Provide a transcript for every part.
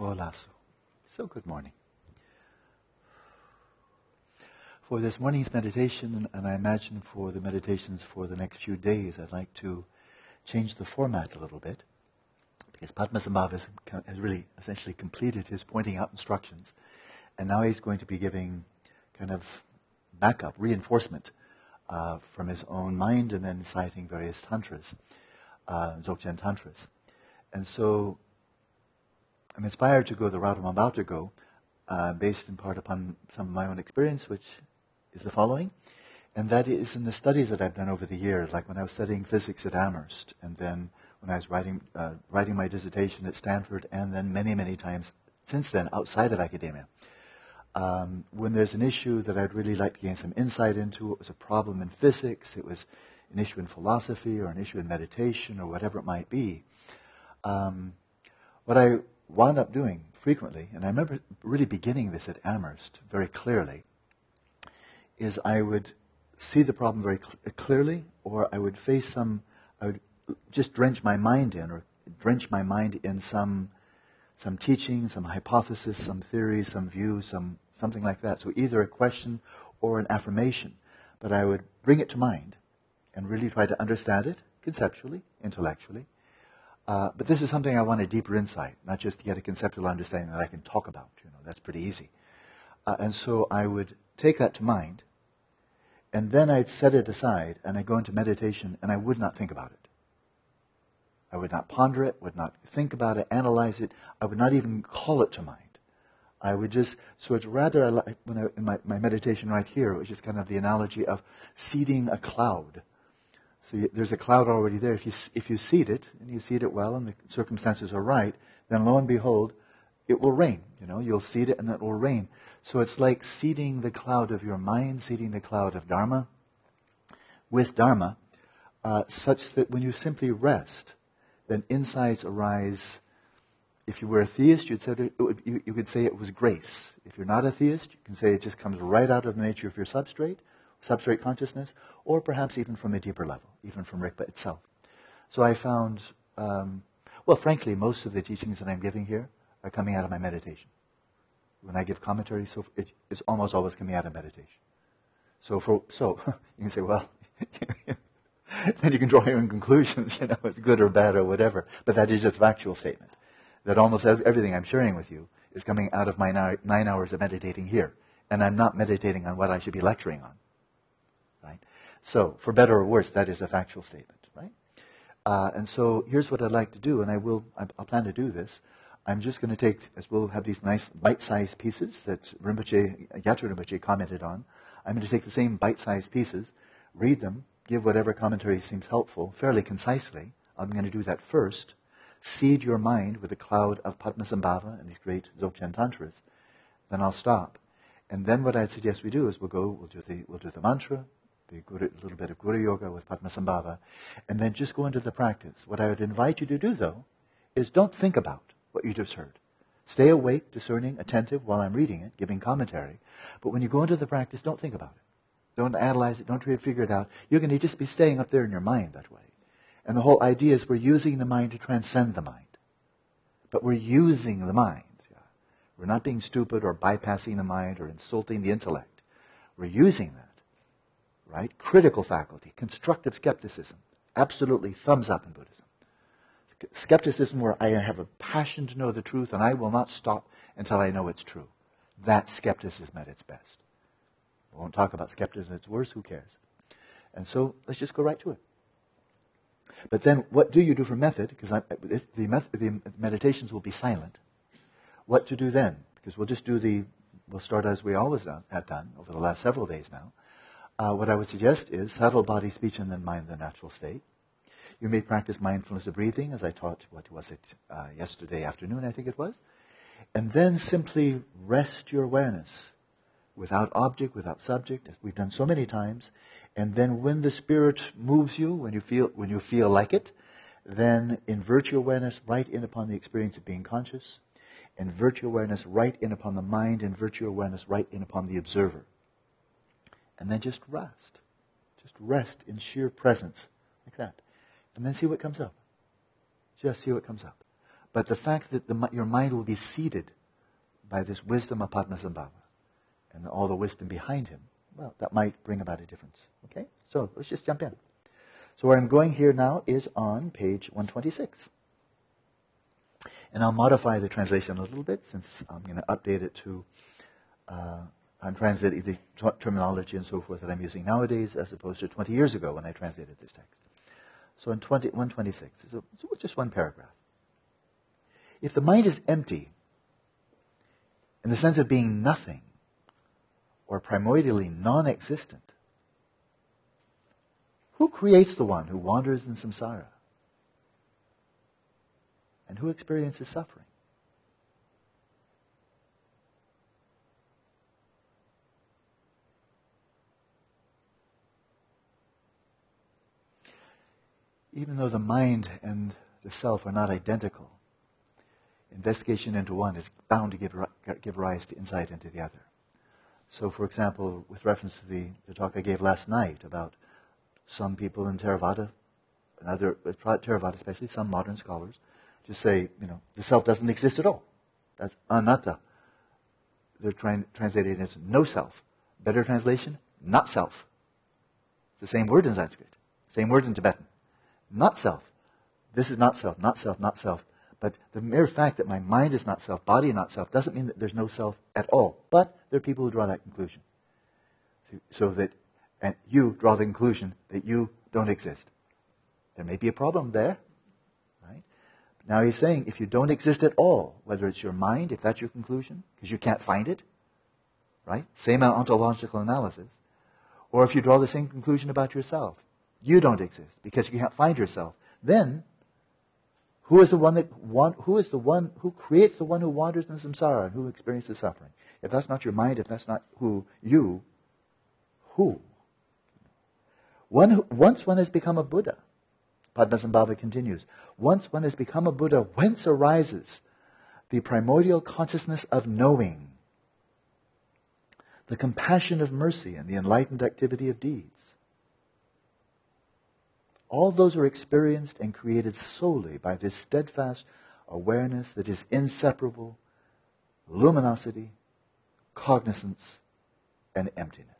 Olasu. So good morning. For this morning's meditation, and I imagine for the meditations for the next few days, I'd like to change the format a little bit. Because Padmasambhava has, has really essentially completed his pointing out instructions. And now he's going to be giving kind of backup, reinforcement uh, from his own mind and then citing various tantras, uh, Dzogchen tantras. And so I'm inspired to go the route I'm about to go, uh, based in part upon some of my own experience, which is the following. And that is in the studies that I've done over the years, like when I was studying physics at Amherst, and then when I was writing, uh, writing my dissertation at Stanford, and then many, many times since then outside of academia. Um, when there's an issue that I'd really like to gain some insight into, it was a problem in physics, it was an issue in philosophy, or an issue in meditation, or whatever it might be. Um, what I wound up doing frequently, and I remember really beginning this at Amherst very clearly, is I would see the problem very cl- clearly, or I would face some, I would just drench my mind in, or drench my mind in some, some teaching, some hypothesis, some theory, some view, some something like that. So either a question or an affirmation, but I would bring it to mind and really try to understand it conceptually, intellectually, uh, but this is something I want a deeper insight, not just to get a conceptual understanding that I can talk about. You know, that's pretty easy. Uh, and so I would take that to mind, and then I'd set it aside, and I'd go into meditation, and I would not think about it. I would not ponder it, would not think about it, analyze it. I would not even call it to mind. I would just, so it's rather, when I, in my, my meditation right here, it was just kind of the analogy of seeding a cloud so you, there's a cloud already there. If you, if you seed it, and you seed it well, and the circumstances are right, then lo and behold, it will rain. You know, you'll seed it and it will rain. So it's like seeding the cloud of your mind, seeding the cloud of Dharma with Dharma, uh, such that when you simply rest, then insights arise. If you were a theist, you'd say it would, you, you could say it was grace. If you're not a theist, you can say it just comes right out of the nature of your substrate substrate consciousness, or perhaps even from a deeper level, even from Rigpa itself. So I found, um, well, frankly, most of the teachings that I'm giving here are coming out of my meditation. When I give commentary, so it's, it's almost always coming out of meditation. So, for, so you can say, well, then you can draw your own conclusions, you know, it's good or bad or whatever. But that is just a factual statement. That almost everything I'm sharing with you is coming out of my nine hours of meditating here. And I'm not meditating on what I should be lecturing on. So, for better or worse, that is a factual statement, right? Uh, and so here's what I'd like to do, and I will, I, will plan to do this. I'm just going to take, as we'll have these nice bite-sized pieces that Rinpoche, Gyatrul Rinpoche commented on. I'm going to take the same bite-sized pieces, read them, give whatever commentary seems helpful, fairly concisely. I'm going to do that first. Seed your mind with a cloud of Padmasambhava and these great Dzogchen Tantras. Then I'll stop. And then what I suggest we do is we'll go, we'll do the, we'll do the mantra, the guru, little bit of Guru Yoga with Padmasambhava, and then just go into the practice. What I would invite you to do, though, is don't think about what you just heard. Stay awake, discerning, attentive while I'm reading it, giving commentary. But when you go into the practice, don't think about it. Don't analyze it. Don't try to figure it out. You're going to just be staying up there in your mind that way. And the whole idea is we're using the mind to transcend the mind. But we're using the mind. We're not being stupid or bypassing the mind or insulting the intellect. We're using that right? Critical faculty, constructive skepticism. Absolutely thumbs up in Buddhism. Skepticism where I have a passion to know the truth and I will not stop until I know it's true. That's skepticism at its best. We won't talk about skepticism at its worst, who cares? And so let's just go right to it. But then what do you do for method? Because the, the meditations will be silent. What to do then? Because we'll just do the, we'll start as we always have done over the last several days now. Uh, what I would suggest is subtle body, speech, and then mind, the natural state. You may practice mindfulness of breathing, as I taught, what was it, uh, yesterday afternoon, I think it was. And then simply rest your awareness without object, without subject, as we've done so many times. And then when the spirit moves you, when you feel, when you feel like it, then invert your awareness right in upon the experience of being conscious. Invert your awareness right in upon the mind. Invert your awareness right in upon the observer and then just rest. Just rest in sheer presence, like that. And then see what comes up. Just see what comes up. But the fact that the, your mind will be seeded by this wisdom of Padmasambhava and all the wisdom behind him, well, that might bring about a difference. Okay? So let's just jump in. So where I'm going here now is on page 126. And I'll modify the translation a little bit since I'm going to update it to, uh, I'm translating the t- terminology and so forth that I'm using nowadays as opposed to 20 years ago when I translated this text. So in 20, 126, so, so just one paragraph. If the mind is empty, in the sense of being nothing, or primordially non existent, who creates the one who wanders in samsara? And who experiences suffering? Even though the mind and the self are not identical, investigation into one is bound to give, give rise to insight into the other. So, for example, with reference to the, the talk I gave last night about some people in Theravada, another uh, Theravada especially, some modern scholars, just say, you know, the self doesn't exist at all. That's anatta. They're trying translating it as no self. Better translation, not self. It's the same word in Sanskrit, same word in Tibetan. Not self. This is not self, not self, not self. But the mere fact that my mind is not self, body not self, doesn't mean that there's no self at all. But there are people who draw that conclusion. So that and you draw the conclusion that you don't exist. There may be a problem there, right? Now he's saying if you don't exist at all, whether it's your mind, if that's your conclusion, because you can't find it, right? Same ontological analysis. Or if you draw the same conclusion about yourself, you don't exist because you can't find yourself, then who is the one that one, who is the one who creates the one who wanders in samsara and who experiences suffering? If that's not your mind, if that's not who you, who? One who, once one has become a Buddha, Padmasambhava continues, once one has become a Buddha, whence arises the primordial consciousness of knowing, the compassion of mercy, and the enlightened activity of deeds? All those are experienced and created solely by this steadfast awareness that is inseparable, luminosity, cognizance, and emptiness.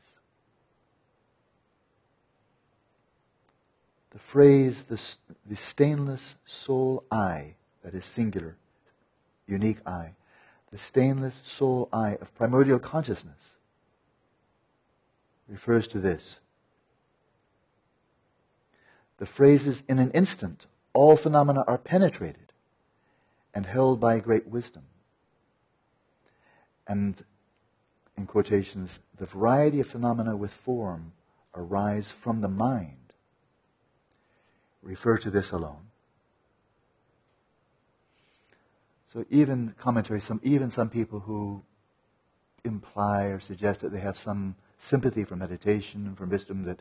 the phrase, the, the stainless sole eye, that is singular, unique eye, the stainless sole eye of primordial consciousness refers to this. The phrase is in an instant, all phenomena are penetrated and held by great wisdom. And, in quotations, the variety of phenomena with form arise from the mind refer to this alone. So even commentary, some even some people who imply or suggest that they have some sympathy for meditation and for wisdom that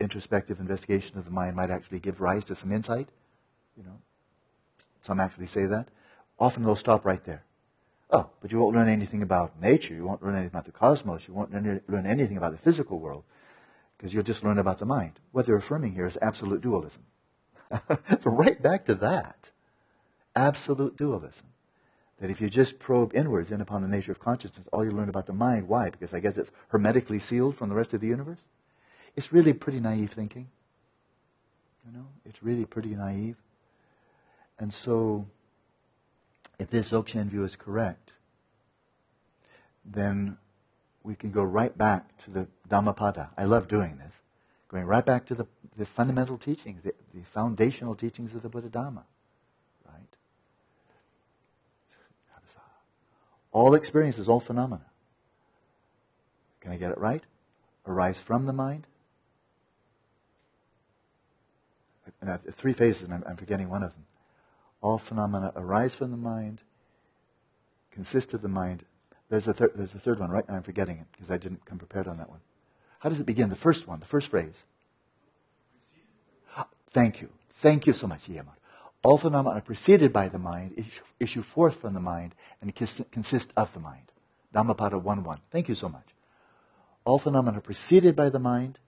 introspective investigation of the mind might actually give rise to some insight. You know, some actually say that. Often they'll stop right there. Oh, but you won't learn anything about nature. You won't learn anything about the cosmos. You won't learn anything about the physical world because you'll just learn about the mind. What they're affirming here is absolute dualism. so right back to that. Absolute dualism. That if you just probe inwards in upon the nature of consciousness, all you learn about the mind. Why? Because I guess it's hermetically sealed from the rest of the universe? It's really pretty naive thinking. You know, it's really pretty naive. And so, if this Dzogchen view is correct, then we can go right back to the Dhammapada. I love doing this. Going right back to the, the fundamental teachings, the, the foundational teachings of the Buddha Dhamma. Right? All experiences, all phenomena. Can I get it right? Arise from the mind. And I three phases, and I'm, I'm forgetting one of them. All phenomena arise from the mind, consist of the mind. There's a, thir- there's a third one right now. I'm forgetting it because I didn't come prepared on that one. How does it begin? The first one, the first phrase. Thank you. Thank you so much, Yamar. All phenomena preceded by the mind, issue, issue forth from the mind, and consist of the mind. Dhammapada 1 1. Thank you so much. All phenomena preceded by the mind,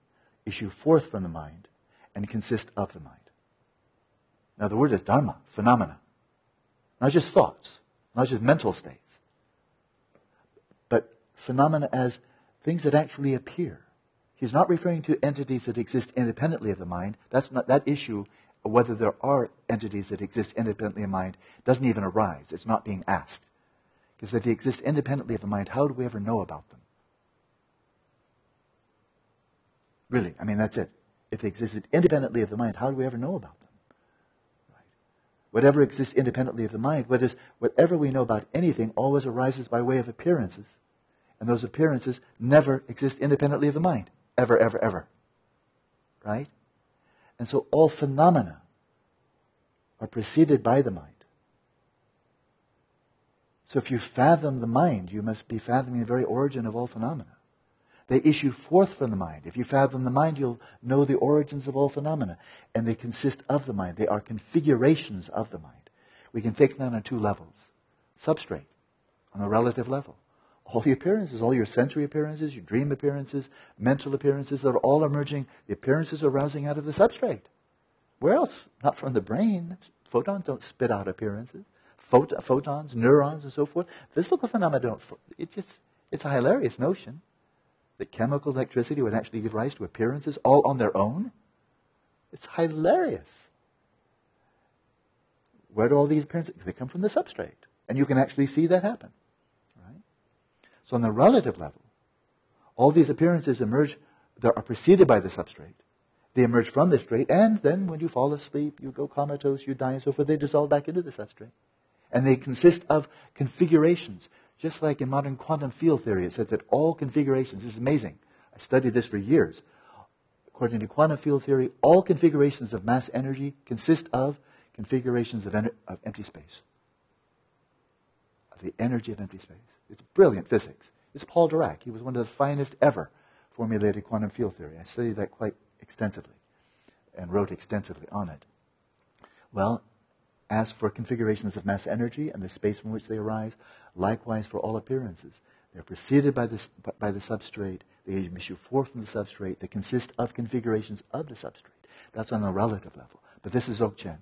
issue forth from the mind, and consist of the mind. Now, the word is dharma, phenomena. Not just thoughts, not just mental states, but phenomena as things that actually appear. He's not referring to entities that exist independently of the mind. That's not that issue whether there are entities that exist independently of mind doesn't even arise. It's not being asked. Because if they exist independently of the mind, how do we ever know about them? Really, I mean, that's it. If they existed independently of the mind, how do we ever know about them? Whatever exists independently of the mind, what is, whatever we know about anything always arises by way of appearances. And those appearances never exist independently of the mind. Ever, ever, ever. Right? And so all phenomena are preceded by the mind. So if you fathom the mind, you must be fathoming the very origin of all phenomena. They issue forth from the mind. If you fathom the mind, you'll know the origins of all phenomena. And they consist of the mind. They are configurations of the mind. We can take them on two levels. Substrate, on a relative level. All the appearances, all your sensory appearances, your dream appearances, mental appearances, they're all emerging. The appearances are arising out of the substrate. Where else? Not from the brain. Photons don't spit out appearances. Phot- photons, neurons, and so forth. Physical phenomena don't. It just, it's a hilarious notion that chemical electricity would actually give rise to appearances all on their own? It's hilarious. Where do all these appearances? They come from the substrate. And you can actually see that happen. Right? So on the relative level, all these appearances emerge, they are preceded by the substrate. They emerge from the substrate, and then when you fall asleep, you go comatose, you die, and so forth, they dissolve back into the substrate. And they consist of configurations. Just like in modern quantum field theory, it says that all configurations, this is amazing. I studied this for years. According to quantum field theory, all configurations of mass energy consist of configurations of, en- of empty space. Of the energy of empty space. It's brilliant physics. It's Paul Dirac. He was one of the finest ever formulated quantum field theory. I studied that quite extensively and wrote extensively on it. Well, as for configurations of mass energy and the space from which they arise, likewise for all appearances. They're preceded by, this, by the substrate. They issue forth from the substrate. They consist of configurations of the substrate. That's on a relative level. But this is Dzogchen.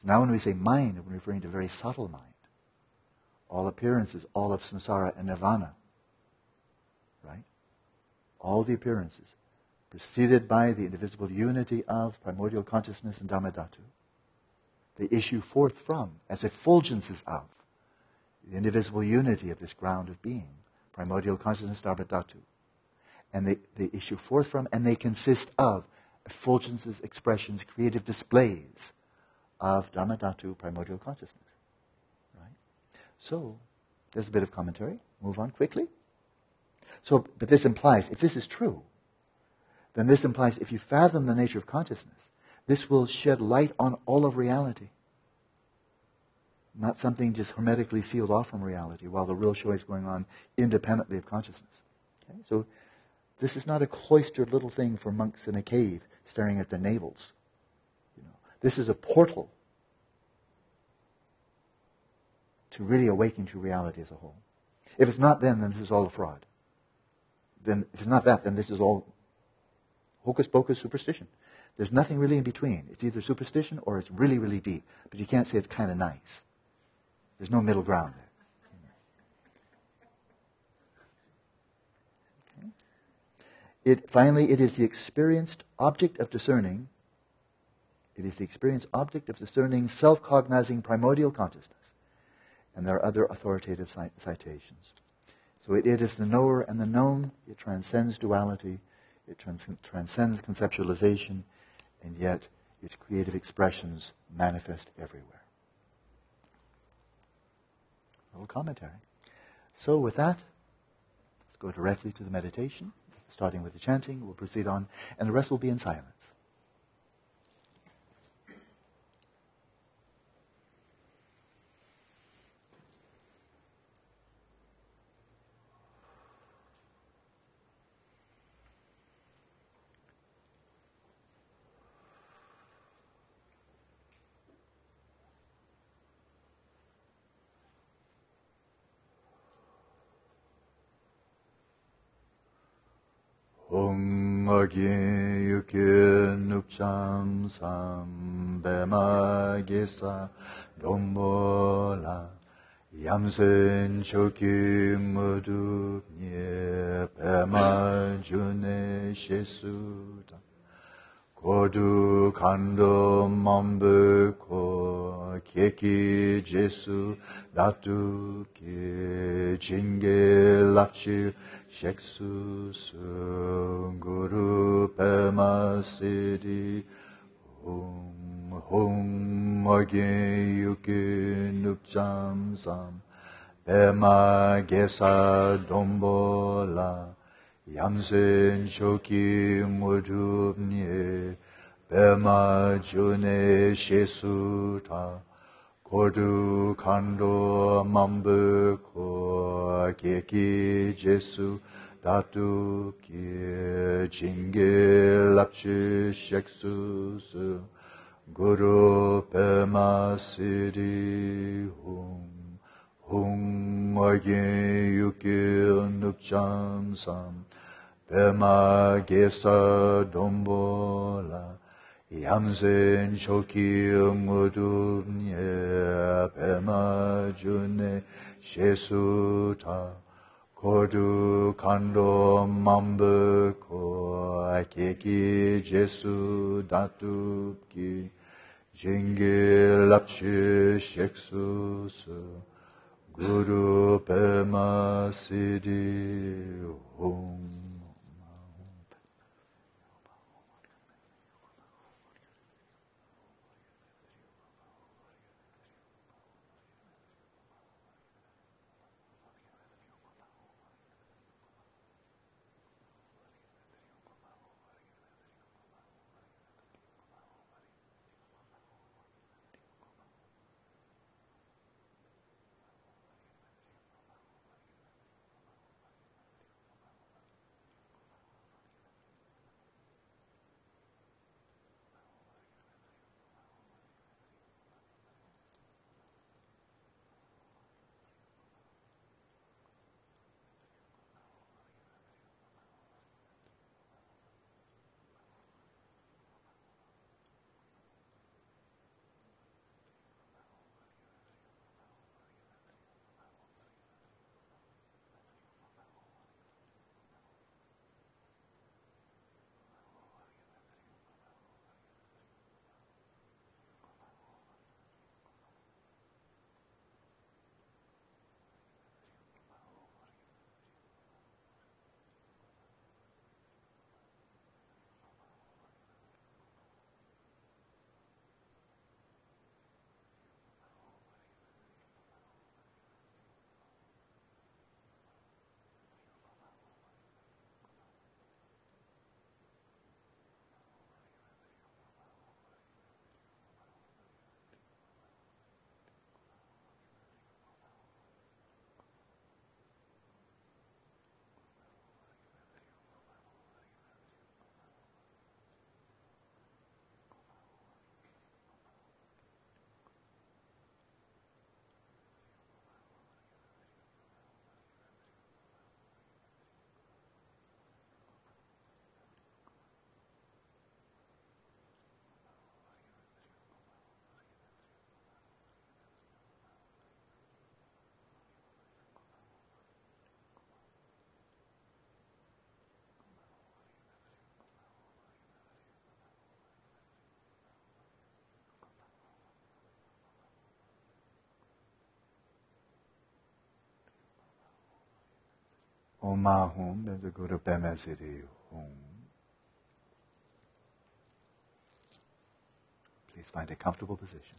So now when we say mind, we're referring to very subtle mind. All appearances, all of samsara and nirvana. Right? All the appearances preceded by the indivisible unity of primordial consciousness and Dharmadhatu they issue forth from, as effulgences of, the indivisible unity of this ground of being, primordial consciousness, Dharmadhatu. And they, they issue forth from, and they consist of effulgences, expressions, creative displays of Dharmadhatu, primordial consciousness. Right? So, there's a bit of commentary. Move on quickly. So, but this implies, if this is true, then this implies if you fathom the nature of consciousness, this will shed light on all of reality. Not something just hermetically sealed off from reality while the real show is going on independently of consciousness. Okay? So this is not a cloistered little thing for monks in a cave staring at their navels. You know, this is a portal to really awaken to reality as a whole. If it's not then, then this is all a fraud. Then if it's not that, then this is all hocus pocus superstition. There's nothing really in between. It's either superstition or it's really, really deep. But you can't say it's kind of nice. There's no middle ground there. It, finally, it is the experienced object of discerning. It is the experienced object of discerning self-cognizing primordial consciousness. And there are other authoritative citations. So it, it is the knower and the known. It transcends duality. It trans- transcends conceptualization and yet its creative expressions manifest everywhere. A little commentary. So, with that, let's go directly to the meditation, starting with the chanting. We'll proceed on, and the rest will be in silence. yagi yukye nupcham sambe magesa dombola yamsen choki mudup nye pema june shesuta kodu kando mambu ko keki jesu datu ki chinge 예 배마주네 예수다 고두 간도 맘베코 케키 제수 나투케 징게 랍실 쉑수스 구루 페마시디 홍홍하게 육게 눕잠삼 베마게사 돈볼라 얌센 쇼키 무둡니 베마주네 셰수타 고두 간도 맘브코 게키 제수 다투키 징게 랍시 쉑수스 구루 베마시리 홍 홍하게 육게 늑잠삼 베마게사 돈보라 Yamsen choki mudunye pemajune shesuta kodu kando mambuko akeki jesu datupki jingil lapchi sheksusu guru pema siddhi hum. 홈 Oma Hum, there's a Guru Pema Siddhi Hum. Please find a comfortable position.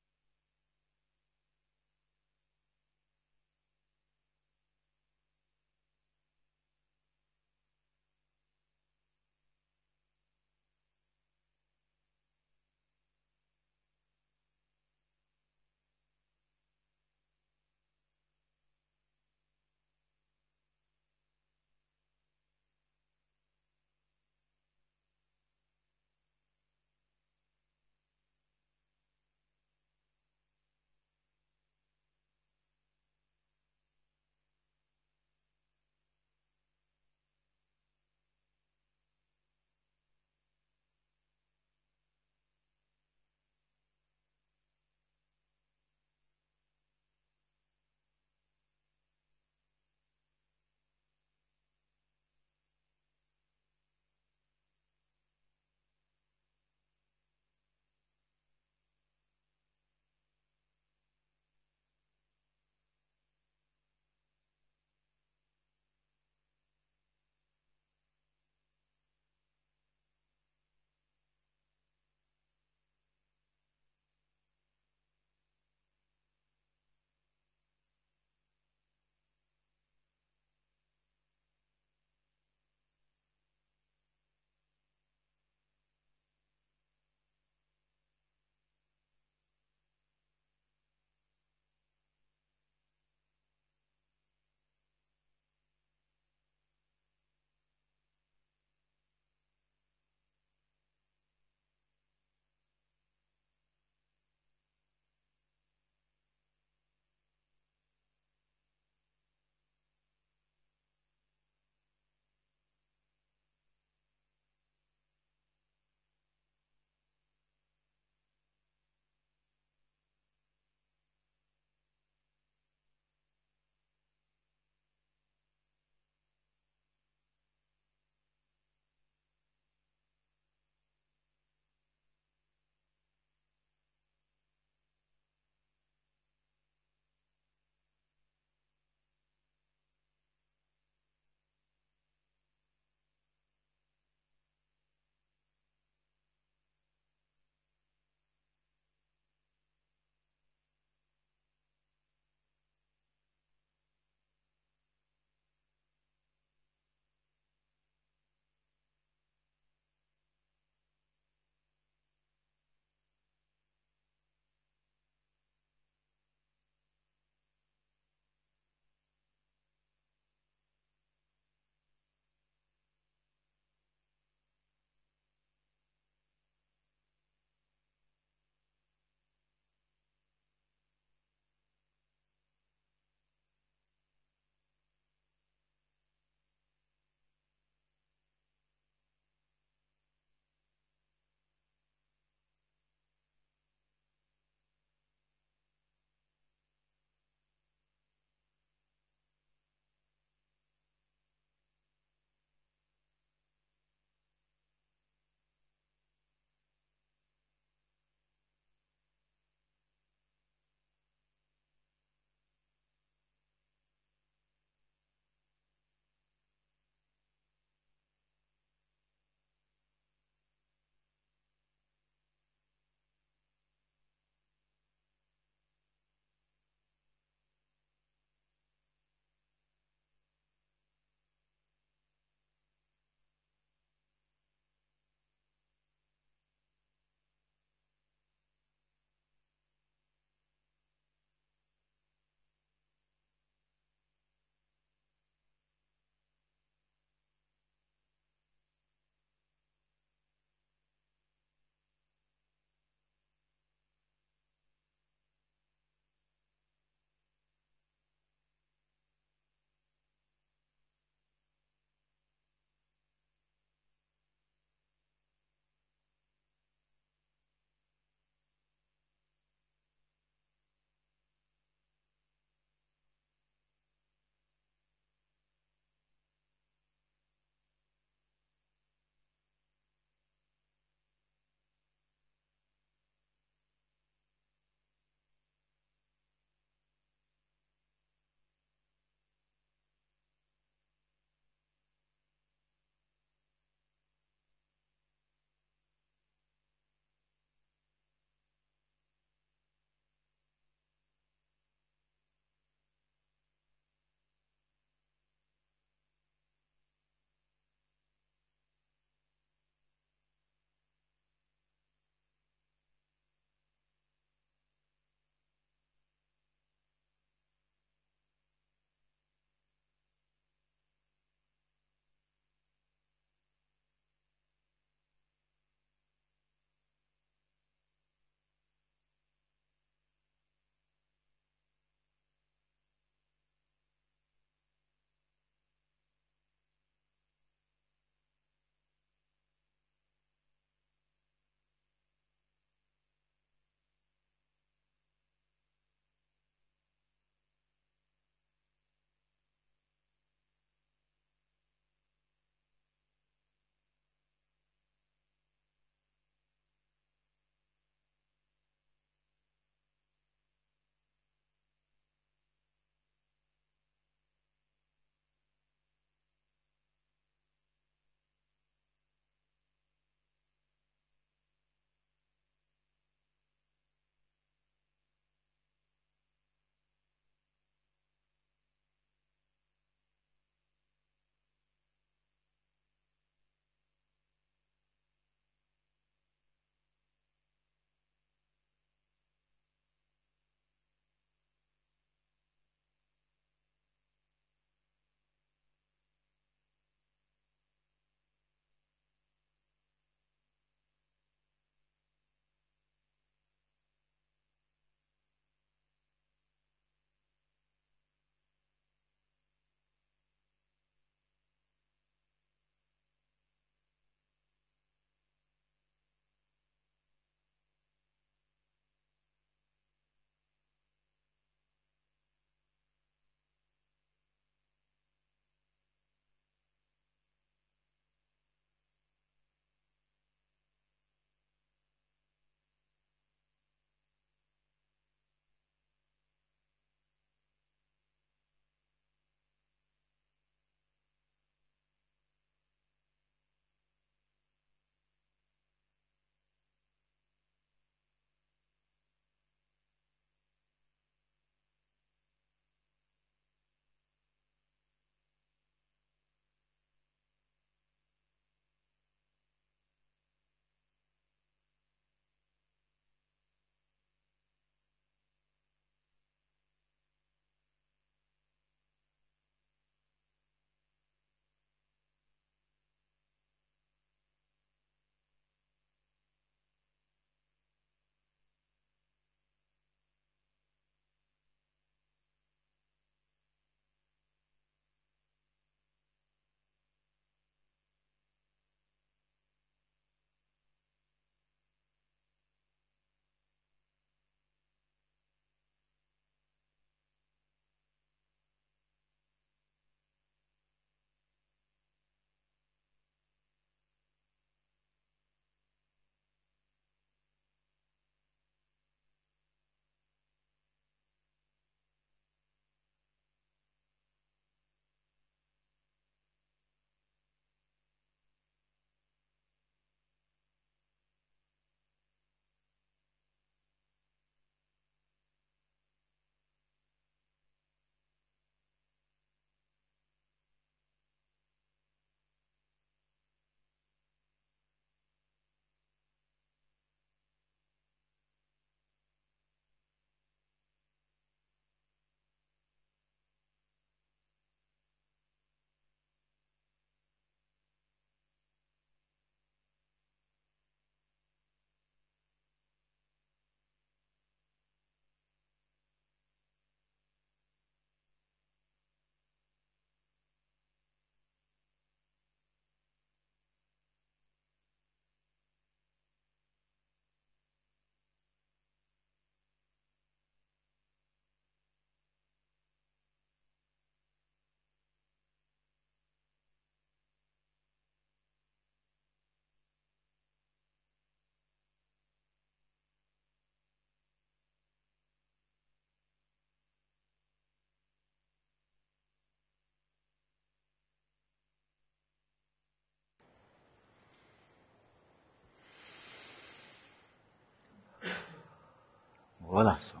Hola. So,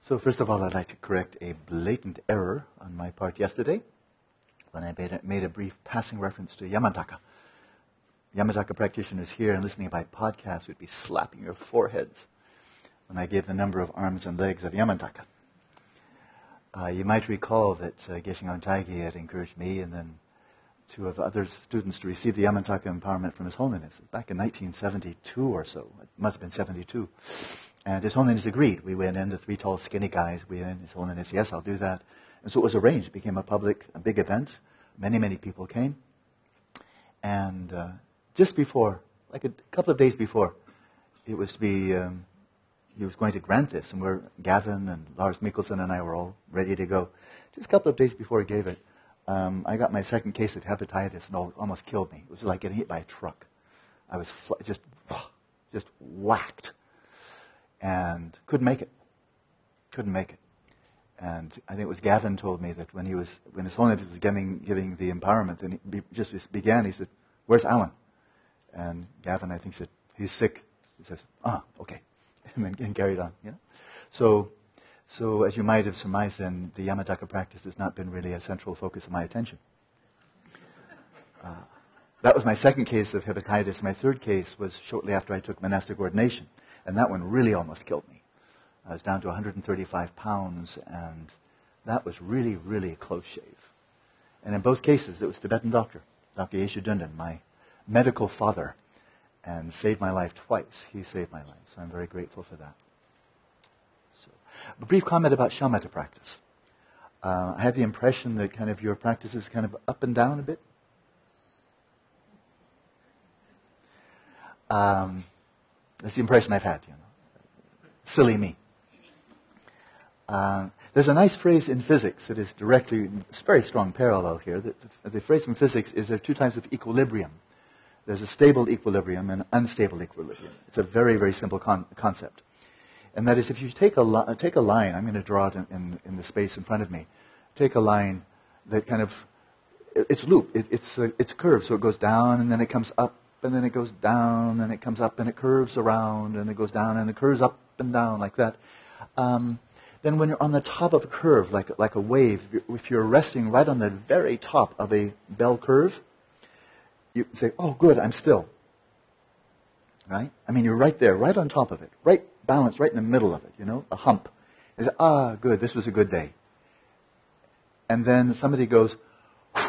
so first of all, I'd like to correct a blatant error on my part yesterday when I made a, made a brief passing reference to Yamantaka. Yamantaka practitioners here and listening by podcast would be slapping your foreheads when I gave the number of arms and legs of Yamantaka. Uh, you might recall that uh, Geshe Dhargyey had encouraged me and then two of other students to receive the Yamantaka empowerment from His Holiness back in 1972 or so. It must have been 72. And His Holiness agreed. We went in, the three tall, skinny guys. We went in. His Holiness, yes, I'll do that. And so it was arranged. It became a public, a big event. Many, many people came. And uh, just before, like a couple of days before, it was to be, um, he was going to grant this. And we're, Gavin and Lars Mikkelsen and I were all ready to go. Just a couple of days before he gave it, um, I got my second case of hepatitis and almost killed me. It was like getting hit by a truck. I was fl- just, just whacked and couldn't make it. Couldn't make it. And I think it was Gavin told me that when he was, when His Holiness was giving, giving the empowerment, and he just began, he said, where's Alan? And Gavin, I think, said, he's sick. He says, ah, okay. And then and carried on, you know? So, so as you might have surmised then, the Yamantaka practice has not been really a central focus of my attention. Uh, that was my second case of hepatitis. My third case was shortly after I took monastic ordination. And that one really almost killed me. I was down to 135 pounds, and that was really, really a close shave. And in both cases, it was Tibetan doctor, Dr. Yeshe Dhonden, my medical father, and saved my life twice. He saved my life, so I'm very grateful for that. So, a brief comment about shamatha practice. Uh, I have the impression that kind of your practice is kind of up and down a bit. Um, that's the impression I've had, you know. Silly me. Uh, there's a nice phrase in physics that is directly, it's very strong parallel here. The, the, the, phrase in physics is there are two types of equilibrium. There's a stable equilibrium and unstable equilibrium. It's a very, very simple con- concept. And that is if you take a, li- take a line, I'm going to draw it in, in, in, the space in front of me, take a line that kind of, it's loop, it, it's, uh, it's curved, so it goes down and then it comes up and then it goes down, and it comes up, and it curves around, and it goes down, and it curves up and down like that. Um, then when you're on the top of a curve, like, like a wave, if you're resting right on the very top of a bell curve, you say, oh, good, I'm still. Right? I mean, you're right there, right on top of it, right balanced, right in the middle of it, you know, a hump. You say, ah, good, this was a good day. And then somebody goes,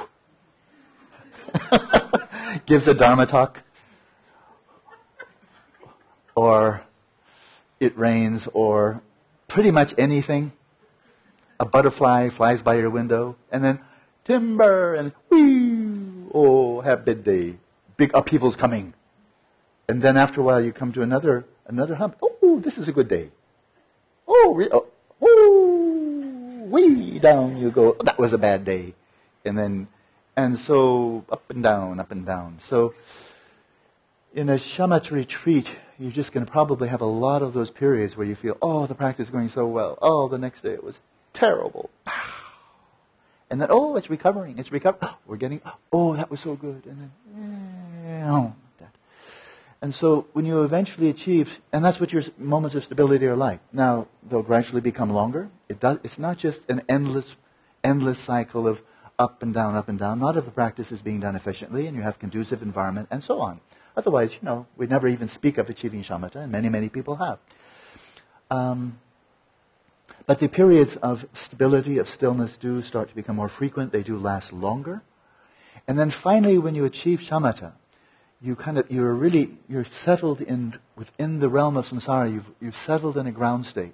gives a Dharma talk, or it rains, or pretty much anything. A butterfly flies by your window, and then timber, and whee, oh, happy day. Big upheaval's coming. And then after a while, you come to another another hump. Oh, this is a good day. Oh, oh, oh way down you go. that was a bad day. And then, and so up and down, up and down. So, in a shamatha retreat, you're just going to probably have a lot of those periods where you feel, oh, the practice is going so well. Oh, the next day it was terrible. And then, oh, it's recovering. It's recovering. we're getting, oh, that was so good. And then, oh, that. And so when you eventually achieve, and that's what your moments of stability are like. Now, they'll gradually become longer. It does, it's not just an endless, endless cycle of up and down, up and down. Not if the practice is being done efficiently and you have conducive environment and so on. Otherwise, you know, we never even speak of achieving shamatha, and many, many people have. Um, but the periods of stability, of stillness, do start to become more frequent. They do last longer. And then finally, when you achieve shamatha, you kind of, you're really, you're settled in, within the realm of samsara. You've, you've settled in a ground state.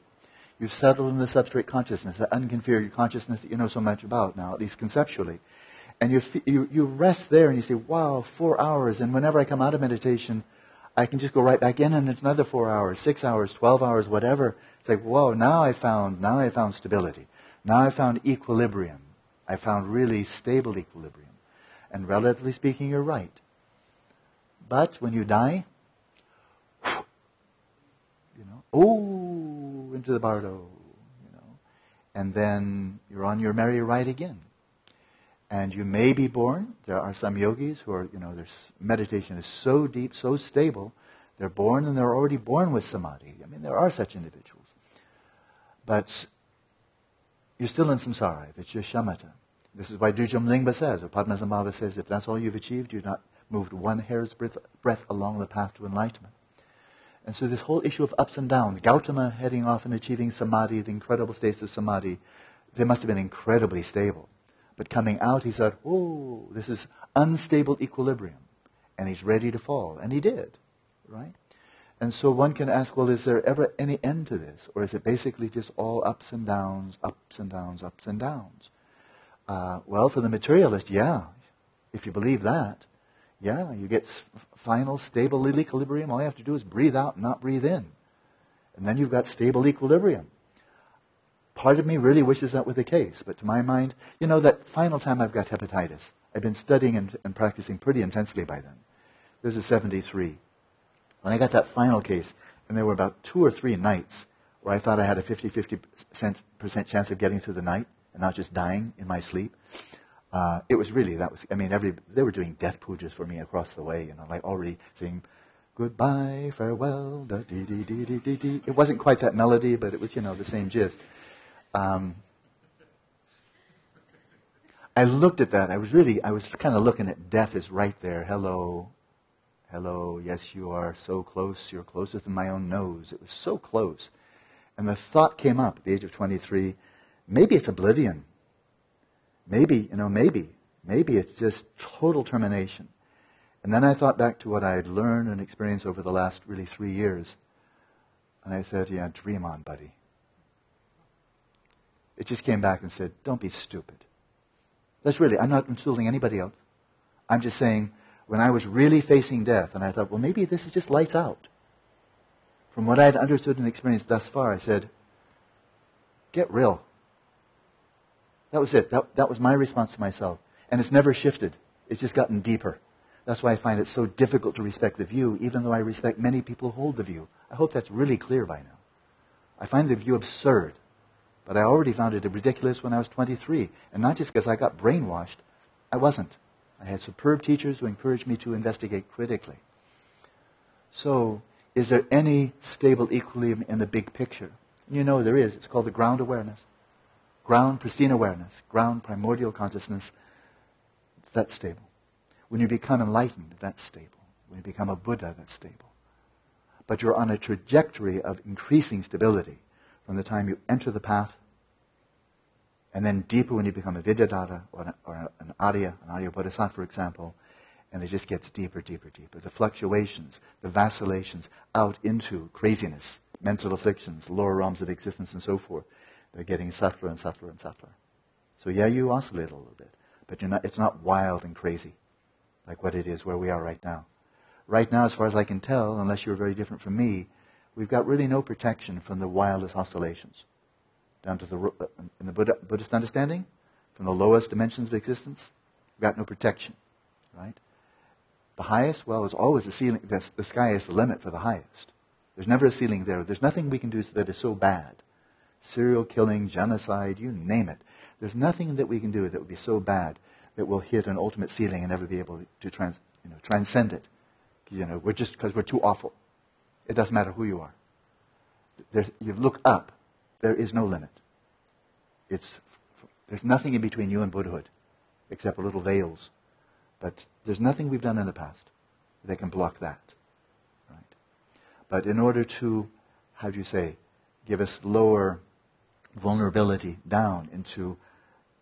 You've settled in the substrate consciousness, that unconfigured consciousness that you know so much about now, at least conceptually and you, you, you rest there and you say, wow, four hours. And whenever I come out of meditation, I can just go right back in and it's another four hours, six hours, 12 hours, whatever. It's like, whoa, now I found, now I found stability. Now I found equilibrium. I found really stable equilibrium. And relatively speaking, you're right. But when you die, you know, oh, into the bardo, you know, and then you're on your merry ride again and you may be born. There are some yogis who are, you know, their meditation is so deep, so stable, they're born and they're already born with samadhi. I mean, there are such individuals. But you're still in samsara if it's your shamatha. This is why Dudjom Lingpa says, or Padmasambhava says, if that's all you've achieved, you've not moved one hair's breadth, breadth along the path to enlightenment. And so this whole issue of ups and downs, Gautama heading off and achieving samadhi, the incredible states of samadhi, they must have been incredibly stable. But coming out, he said, oh, this is unstable equilibrium. And he's ready to fall. And he did, right? And so one can ask, well, is there ever any end to this? Or is it basically just all ups and downs, ups and downs, ups and downs? Uh, well, for the materialist, yeah. If you believe that, yeah, you get final, stable equilibrium. All you have to do is breathe out not breathe in. And then you've got stable equilibrium. Part of me really wishes that were the case, but to my mind, you know, that final time I've got hepatitis, I've been studying and, and practicing pretty intensely by then. This is 73. When I got that final case, and there were about two or three nights where I thought I had a 50 50% chance of getting through the night and not just dying in my sleep. Uh, it was really, that was, I mean, every, they were doing death pujas for me across the way, you know, like already saying, goodbye, farewell, da dee dee dee dee dee dee. It wasn't quite that melody, but it was, you know, the same gist. Um, I looked at that. I was really, I was kind of looking at death is right there. Hello, hello, yes, you are so close. You're closer than my own nose. It was so close. And the thought came up at the age of 23 maybe it's oblivion. Maybe, you know, maybe. Maybe it's just total termination. And then I thought back to what I had learned and experienced over the last really three years. And I said, yeah, dream on, buddy. It just came back and said, don't be stupid. That's really, I'm not insulting anybody else. I'm just saying, when I was really facing death, and I thought, well, maybe this is just lights out. From what I had understood and experienced thus far, I said, get real. That was it. That, that was my response to myself. And it's never shifted. It's just gotten deeper. That's why I find it so difficult to respect the view, even though I respect many people who hold the view. I hope that's really clear by now. I find the view absurd, but I already found it ridiculous when I was 23. And not just because I got brainwashed, I wasn't. I had superb teachers who encouraged me to investigate critically. So, is there any stable equilibrium in the big picture? You know there is. It's called the ground awareness ground pristine awareness, ground primordial consciousness, that's stable. When you become enlightened, that's stable. When you become a Buddha, that's stable. But you're on a trajectory of increasing stability from the time you enter the path, and then deeper when you become a Vidyadhara or an, or an Arya, an Arya Bodhisattva, for example, and it just gets deeper, deeper, deeper. The fluctuations, the vacillations out into craziness, mental afflictions, lower realms of existence, and so forth. They're getting subtler and subtler and subtler. So yeah, you oscillate a little bit, but not, it's not wild and crazy like what it is where we are right now. Right now, as far as I can tell, unless you're very different from me, we've got really no protection from the wildest oscillations. Down to the, in the Buddha, Buddhist understanding, from the lowest dimensions of existence, we've got no protection, right? The highest, well, is always the ceiling, the, the sky is the limit for the highest. There's never a ceiling there. There's nothing we can do that is so bad serial killing, genocide, you name it. There's nothing that we can do that would be so bad that we'll hit an ultimate ceiling and never be able to trans, you know, transcend it. You know, we're just because we're too awful. It doesn't matter who you are. There's, you look up, there is no limit. It's, there's nothing in between you and Buddhahood except little veils. But there's nothing we've done in the past that can block that. Right? But in order to, how do you say, give us lower vulnerability down into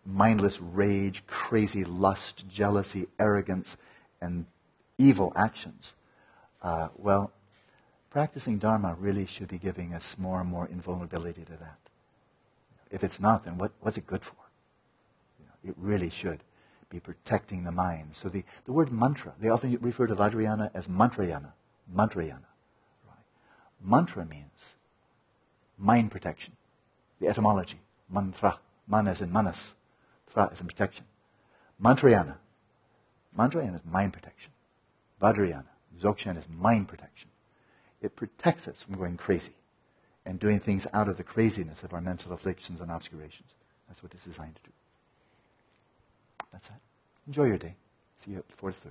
mindless rage, crazy lust, jealousy, arrogance, and evil actions. Uh, well, practicing Dharma really should be giving us more and more invulnerability to that. If it's not, then what, what's it good for? You know, it really should be protecting the mind. So the, the word mantra, they often refer to Vajrayana as mantrayana. Mantrayana. Right? Mantra means mind protection. The etymology, mantra, man as in manas, tra as in protection. Mantrayana, mantrayana is mind protection. Vajrayana, Dzogchen is mind protection. It protects us from going crazy and doing things out of the craziness of our mental afflictions and obscurations. That's what it's designed to do. That's it. Enjoy your day. See you at 4.30.